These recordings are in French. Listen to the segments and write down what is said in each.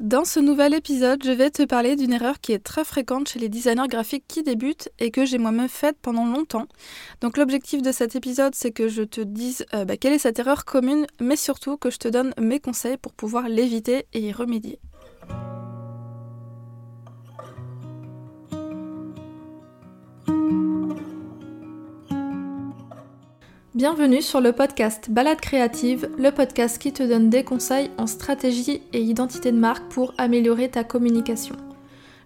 Dans ce nouvel épisode, je vais te parler d'une erreur qui est très fréquente chez les designers graphiques qui débutent et que j'ai moi-même faite pendant longtemps. Donc l'objectif de cet épisode, c'est que je te dise euh, bah, quelle est cette erreur commune, mais surtout que je te donne mes conseils pour pouvoir l'éviter et y remédier. Bienvenue sur le podcast Balade créative, le podcast qui te donne des conseils en stratégie et identité de marque pour améliorer ta communication.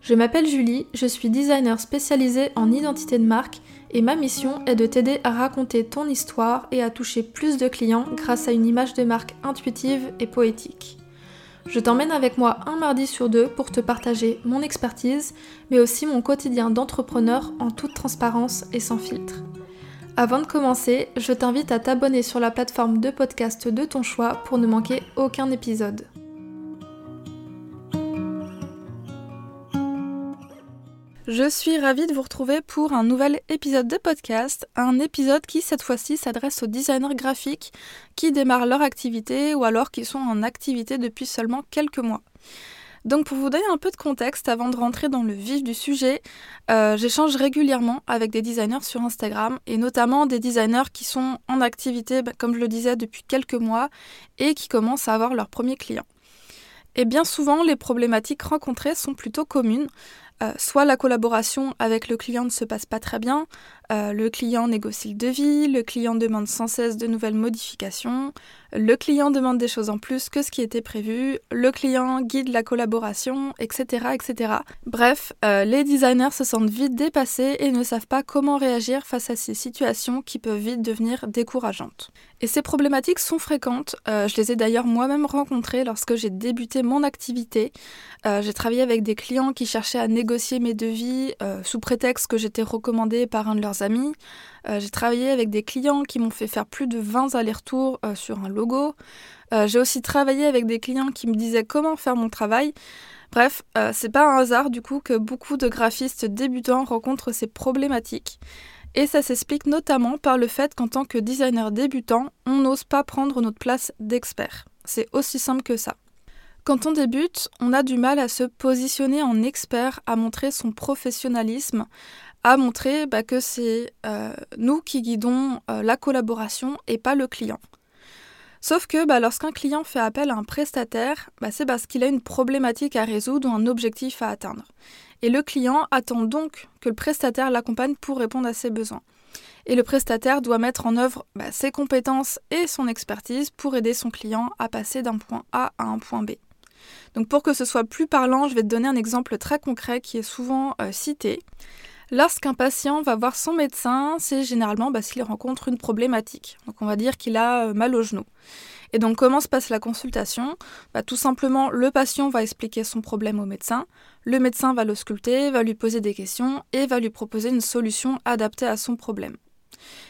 Je m'appelle Julie, je suis designer spécialisée en identité de marque et ma mission est de t'aider à raconter ton histoire et à toucher plus de clients grâce à une image de marque intuitive et poétique. Je t'emmène avec moi un mardi sur deux pour te partager mon expertise, mais aussi mon quotidien d'entrepreneur en toute transparence et sans filtre. Avant de commencer, je t'invite à t'abonner sur la plateforme de podcast de ton choix pour ne manquer aucun épisode. Je suis ravie de vous retrouver pour un nouvel épisode de podcast, un épisode qui cette fois-ci s'adresse aux designers graphiques qui démarrent leur activité ou alors qui sont en activité depuis seulement quelques mois. Donc pour vous donner un peu de contexte avant de rentrer dans le vif du sujet, euh, j'échange régulièrement avec des designers sur Instagram et notamment des designers qui sont en activité, bah, comme je le disais, depuis quelques mois et qui commencent à avoir leurs premiers clients. Et bien souvent, les problématiques rencontrées sont plutôt communes. Euh, soit la collaboration avec le client ne se passe pas très bien, euh, le client négocie le devis, le client demande sans cesse de nouvelles modifications, le client demande des choses en plus que ce qui était prévu, le client guide la collaboration, etc. etc. Bref, euh, les designers se sentent vite dépassés et ne savent pas comment réagir face à ces situations qui peuvent vite devenir décourageantes. Et ces problématiques sont fréquentes, je les ai d'ailleurs moi-même rencontrées lorsque j'ai débuté mon activité. J'ai travaillé avec des clients qui cherchaient à négocier mes devis sous prétexte que j'étais recommandée par un de leurs amis. Euh, j'ai travaillé avec des clients qui m'ont fait faire plus de 20 allers-retours euh, sur un logo. Euh, j'ai aussi travaillé avec des clients qui me disaient comment faire mon travail. Bref, c'est pas un hasard du coup que beaucoup de graphistes débutants rencontrent ces problématiques. Et ça s'explique notamment par le fait qu'en tant que designer débutant, on n'ose pas prendre notre place d'expert. C'est aussi simple que ça. Quand on débute, on a du mal à se positionner en expert, à montrer son professionnalisme, à montrer bah, que c'est euh, nous qui guidons euh, la collaboration et pas le client. Sauf que bah, lorsqu'un client fait appel à un prestataire, bah, c'est parce qu'il a une problématique à résoudre ou un objectif à atteindre. Et le client attend donc que le prestataire l'accompagne pour répondre à ses besoins. Et le prestataire doit mettre en œuvre ses compétences et son expertise pour aider son client à passer d'un point A à un point B. Donc pour que ce soit plus parlant, je vais te donner un exemple très concret qui est souvent euh, cité. Lorsqu'un patient va voir son médecin, c'est généralement bah, s'il rencontre une problématique. Donc on va dire qu'il a euh, mal au genou. Et donc comment se passe la consultation? Bah, Tout simplement, le patient va expliquer son problème au médecin, le médecin va l'ausculter, va lui poser des questions et va lui proposer une solution adaptée à son problème.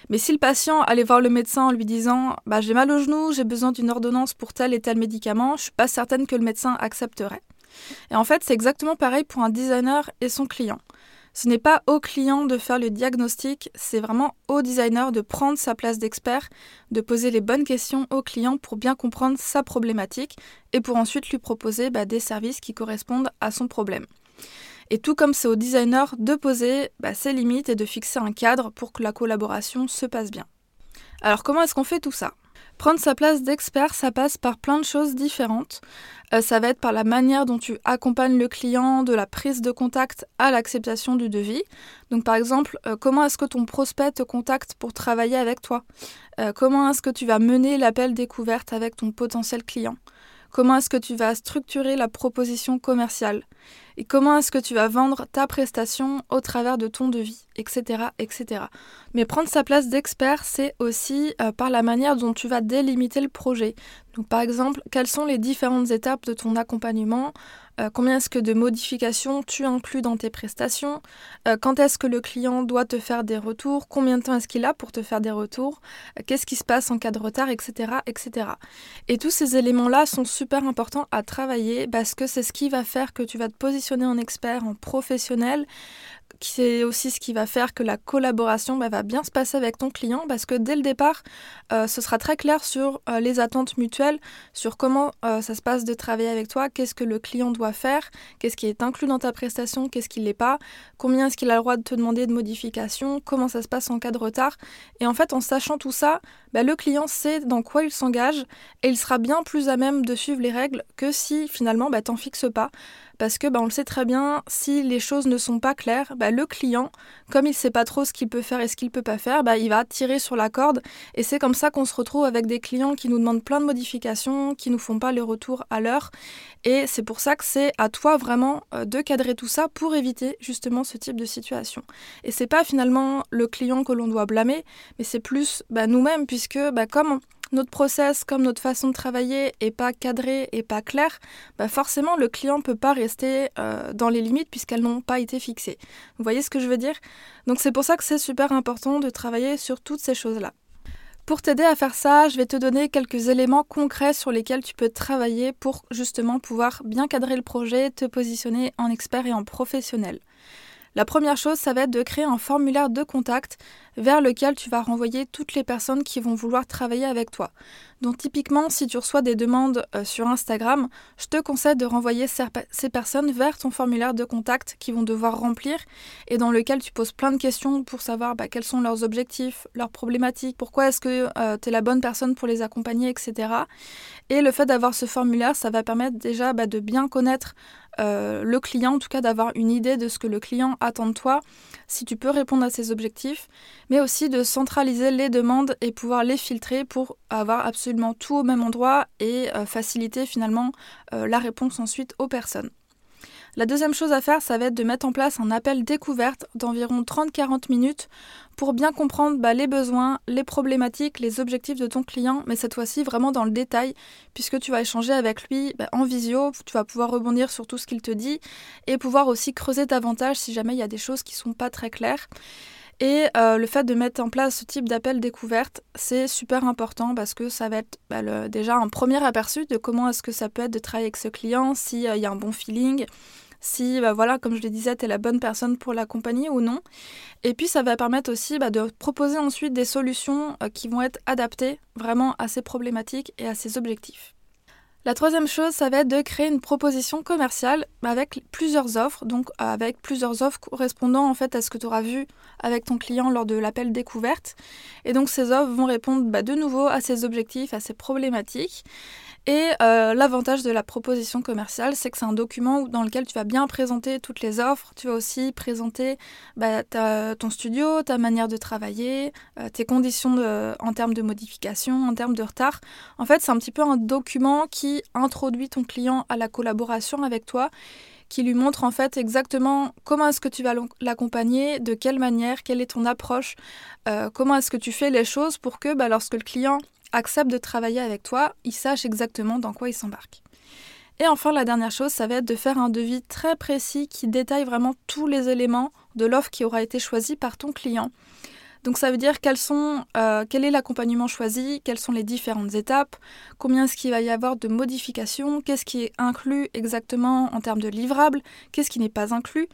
Mais si le patient allait voir le médecin en lui disant bah, j'ai mal au genou, j'ai besoin d'une ordonnance pour tel et tel médicament, je suis pas certaine que le médecin accepterait. Et en fait, c'est exactement pareil pour un designer et son client. Ce n'est pas au client de faire le diagnostic, c'est vraiment au designer de prendre sa place d'expert, de poser les bonnes questions au client pour bien comprendre sa problématique et pour ensuite lui proposer bah, des services qui correspondent à son problème. Et tout comme c'est au designer de poser bah, ses limites et de fixer un cadre pour que la collaboration se passe bien. Alors comment est-ce qu'on fait tout ça? Prendre sa place d'expert, ça passe par plein de choses différentes. Euh, ça va être par la manière dont tu accompagnes le client, de la prise de contact à l'acceptation du devis. Donc par exemple, euh, comment est-ce que ton prospect te contacte pour travailler avec toi? Euh, Comment est-ce que tu vas mener l'appel découverte avec ton potentiel client? Comment est-ce que tu vas structurer la proposition commerciale? Et comment est-ce que tu vas vendre ta prestation au travers de ton devis, etc. etc. Mais prendre sa place d'expert, c'est aussi euh, par la manière dont tu vas délimiter le projet. Donc par exemple, quelles sont les différentes étapes de ton accompagnement euh, combien est-ce que de modifications tu inclus dans tes prestations, euh, quand est-ce que le client doit te faire des retours, combien de temps est-ce qu'il a pour te faire des retours, qu'est-ce qui se passe en cas de retard, etc. etc. Et tous ces éléments-là sont super importants à travailler parce que c'est ce qui va faire que tu vas te positionner en expert, en professionnel, c'est aussi ce qui va faire que la collaboration bah, va bien se passer avec ton client parce que dès le départ, euh, ce sera très clair sur euh, les attentes mutuelles, sur comment euh, ça se passe de travailler avec toi, qu'est-ce que le client doit faire, qu'est-ce qui est inclus dans ta prestation, qu'est-ce qui ne l'est pas, combien est-ce qu'il a le droit de te demander de modifications, comment ça se passe en cas de retard. Et en fait, en sachant tout ça, bah, le client sait dans quoi il s'engage et il sera bien plus à même de suivre les règles que si finalement bah, t'en fixes pas parce que bah, on le sait très bien, si les choses ne sont pas claires, bah, le client, comme il ne sait pas trop ce qu'il peut faire et ce qu'il ne peut pas faire, bah, il va tirer sur la corde. Et c'est comme ça qu'on se retrouve avec des clients qui nous demandent plein de modifications, qui nous font pas le retour à l'heure. Et c'est pour ça que c'est à toi vraiment euh, de cadrer tout ça pour éviter justement ce type de situation. Et c'est pas finalement le client que l'on doit blâmer, mais c'est plus nous-mêmes, puisque comme notre process comme notre façon de travailler est pas cadrée et pas claire, bah forcément le client peut pas rester euh, dans les limites puisqu'elles n'ont pas été fixées. Vous voyez ce que je veux dire? Donc c'est pour ça que c'est super important de travailler sur toutes ces choses-là. Pour t'aider à faire ça, je vais te donner quelques éléments concrets sur lesquels tu peux travailler pour justement pouvoir bien cadrer le projet, te positionner en expert et en professionnel. La première chose, ça va être de créer un formulaire de contact vers lequel tu vas renvoyer toutes les personnes qui vont vouloir travailler avec toi. Donc typiquement, si tu reçois des demandes euh, sur Instagram, je te conseille de renvoyer ces personnes vers ton formulaire de contact qu'ils vont devoir remplir et dans lequel tu poses plein de questions pour savoir bah, quels sont leurs objectifs, leurs problématiques, pourquoi est-ce que euh, tu es la bonne personne pour les accompagner, etc. Et le fait d'avoir ce formulaire, ça va permettre déjà bah, de bien connaître euh, le client, en tout cas d'avoir une idée de ce que le client attend de toi, si tu peux répondre à ses objectifs, mais aussi de centraliser les demandes et pouvoir les filtrer pour avoir absolument tout au même endroit et euh, faciliter finalement euh, la réponse ensuite aux personnes. La deuxième chose à faire, ça va être de mettre en place un appel découverte d'environ 30-40 minutes pour bien comprendre bah, les besoins, les problématiques, les objectifs de ton client, mais cette fois-ci vraiment dans le détail, puisque tu vas échanger avec lui bah, en visio, tu vas pouvoir rebondir sur tout ce qu'il te dit et pouvoir aussi creuser davantage si jamais il y a des choses qui ne sont pas très claires. Et euh, le fait de mettre en place ce type d'appel découverte, c'est super important parce que ça va être bah, déjà un premier aperçu de comment est-ce que ça peut être de travailler avec ce client, s'il euh, y a un bon feeling, si, bah, voilà, comme je le disais, tu es la bonne personne pour l'accompagner ou non. Et puis, ça va permettre aussi bah, de proposer ensuite des solutions euh, qui vont être adaptées vraiment à ses problématiques et à ses objectifs. La troisième chose, ça va être de créer une proposition commerciale avec plusieurs offres, donc avec plusieurs offres correspondant en fait à ce que tu auras vu avec ton client lors de l'appel découverte. Et donc ces offres vont répondre bah, de nouveau à ses objectifs, à ses problématiques. Et euh, l'avantage de la proposition commerciale, c'est que c'est un document dans lequel tu vas bien présenter toutes les offres. Tu vas aussi présenter bah, ton studio, ta manière de travailler, euh, tes conditions en termes de modification, en termes de retard. En fait, c'est un petit peu un document qui introduit ton client à la collaboration avec toi qui lui montre en fait exactement comment est-ce que tu vas l'accompagner, de quelle manière, quelle est ton approche, euh, comment est-ce que tu fais les choses pour que bah, lorsque le client accepte de travailler avec toi, il sache exactement dans quoi il s'embarque. Et enfin, la dernière chose, ça va être de faire un devis très précis qui détaille vraiment tous les éléments de l'offre qui aura été choisie par ton client. Donc ça veut dire euh, quel est l'accompagnement choisi, quelles sont les différentes étapes, combien est-ce qu'il va y avoir de modifications, qu'est-ce qui est inclus exactement en termes de livrables, qu'est-ce qui n'est pas inclus,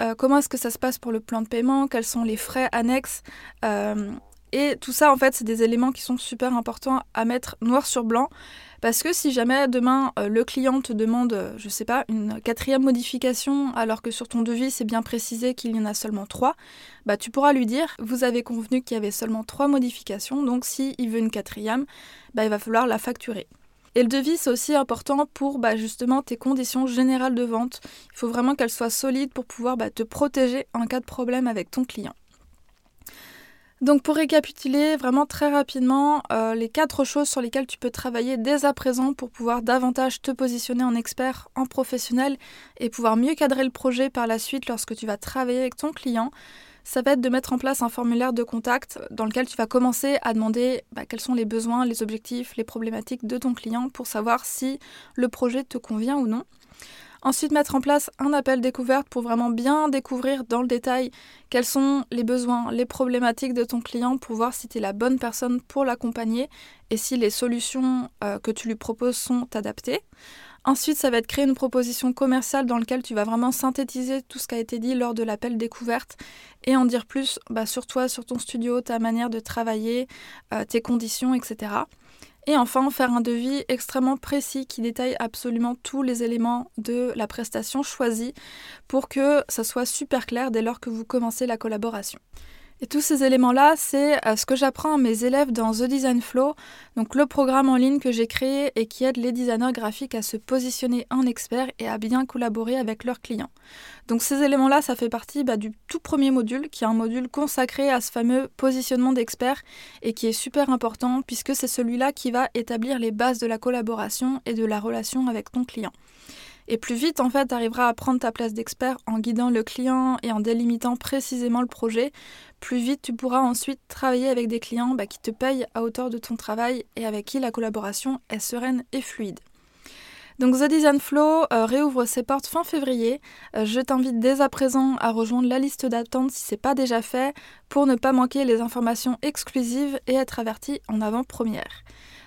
euh, comment est-ce que ça se passe pour le plan de paiement, quels sont les frais annexes, euh, et tout ça, en fait, c'est des éléments qui sont super importants à mettre noir sur blanc. Parce que si jamais demain euh, le client te demande, euh, je sais pas, une quatrième modification, alors que sur ton devis c'est bien précisé qu'il y en a seulement trois, bah tu pourras lui dire, vous avez convenu qu'il y avait seulement trois modifications, donc s'il il veut une quatrième, bah il va falloir la facturer. Et le devis, c'est aussi important pour bah, justement tes conditions générales de vente. Il faut vraiment qu'elles soient solides pour pouvoir bah, te protéger en cas de problème avec ton client. Donc pour récapituler vraiment très rapidement, euh, les quatre choses sur lesquelles tu peux travailler dès à présent pour pouvoir davantage te positionner en expert, en professionnel et pouvoir mieux cadrer le projet par la suite lorsque tu vas travailler avec ton client, ça va être de mettre en place un formulaire de contact dans lequel tu vas commencer à demander bah, quels sont les besoins, les objectifs, les problématiques de ton client pour savoir si le projet te convient ou non. Ensuite, mettre en place un appel découverte pour vraiment bien découvrir dans le détail quels sont les besoins, les problématiques de ton client pour voir si tu es la bonne personne pour l'accompagner et si les solutions euh, que tu lui proposes sont adaptées. Ensuite, ça va être créer une proposition commerciale dans laquelle tu vas vraiment synthétiser tout ce qui a été dit lors de l'appel découverte et en dire plus bah, sur toi, sur ton studio, ta manière de travailler, euh, tes conditions, etc. Et enfin, faire un devis extrêmement précis qui détaille absolument tous les éléments de la prestation choisie pour que ça soit super clair dès lors que vous commencez la collaboration. Et tous ces éléments-là, c'est euh, ce que j'apprends à mes élèves dans The Design Flow, donc le programme en ligne que j'ai créé et qui aide les designers graphiques à se positionner en expert et à bien collaborer avec leurs clients. Donc ces éléments-là, ça fait partie bah, du tout premier module, qui est un module consacré à ce fameux positionnement d'expert et qui est super important puisque c'est celui-là qui va établir les bases de la collaboration et de la relation avec ton client. Et plus vite, en fait, tu arriveras à prendre ta place d'expert en guidant le client et en délimitant précisément le projet. Plus vite, tu pourras ensuite travailler avec des clients bah, qui te payent à hauteur de ton travail et avec qui la collaboration est sereine et fluide. Donc The Design Flow euh, réouvre ses portes fin février. Euh, je t'invite dès à présent à rejoindre la liste d'attente si ce n'est pas déjà fait pour ne pas manquer les informations exclusives et être averti en avant-première.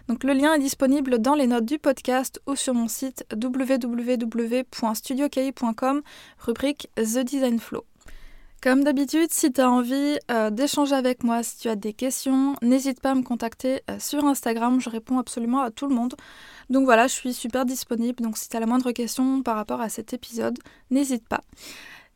Donc le lien est disponible dans les notes du podcast ou sur mon site www.studioki.com, rubrique The Design Flow. Comme d'habitude, si tu as envie euh, d'échanger avec moi, si tu as des questions, n'hésite pas à me contacter euh, sur Instagram, je réponds absolument à tout le monde. Donc voilà, je suis super disponible, donc si tu as la moindre question par rapport à cet épisode, n'hésite pas.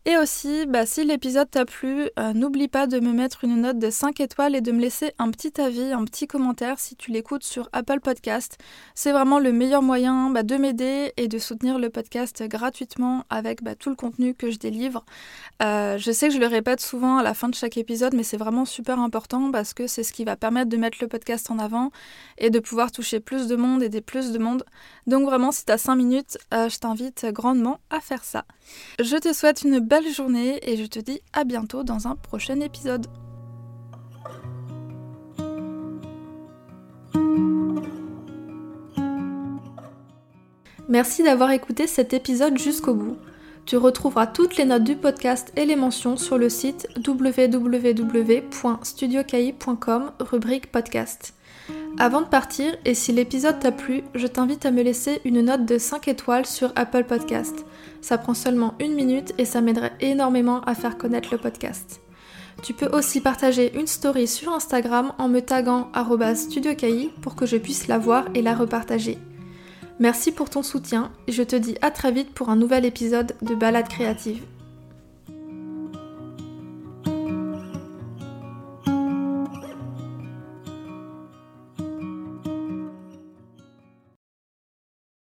Et aussi, bah, si l'épisode t'a plu, euh, n'oublie pas de me mettre une note de 5 étoiles et de me laisser un petit avis, un petit commentaire si tu l'écoutes sur Apple Podcast. C'est vraiment le meilleur moyen bah, de m'aider et de soutenir le podcast gratuitement avec bah, tout le contenu que je délivre. Euh, je sais que je le répète souvent à la fin de chaque épisode, mais c'est vraiment super important parce que c'est ce qui va permettre de mettre le podcast en avant et de pouvoir toucher plus de monde, aider plus de monde. Donc vraiment, si tu as 5 minutes, euh, je t'invite grandement à faire ça. Je te souhaite une belle journée et je te dis à bientôt dans un prochain épisode. Merci d'avoir écouté cet épisode jusqu'au bout. Tu retrouveras toutes les notes du podcast et les mentions sur le site www.studiocahi.com rubrique podcast. Avant de partir, et si l'épisode t'a plu, je t'invite à me laisser une note de 5 étoiles sur Apple Podcast. Ça prend seulement une minute et ça m'aiderait énormément à faire connaître le podcast. Tu peux aussi partager une story sur Instagram en me taguant studiocahi pour que je puisse la voir et la repartager. Merci pour ton soutien et je te dis à très vite pour un nouvel épisode de Balade créative.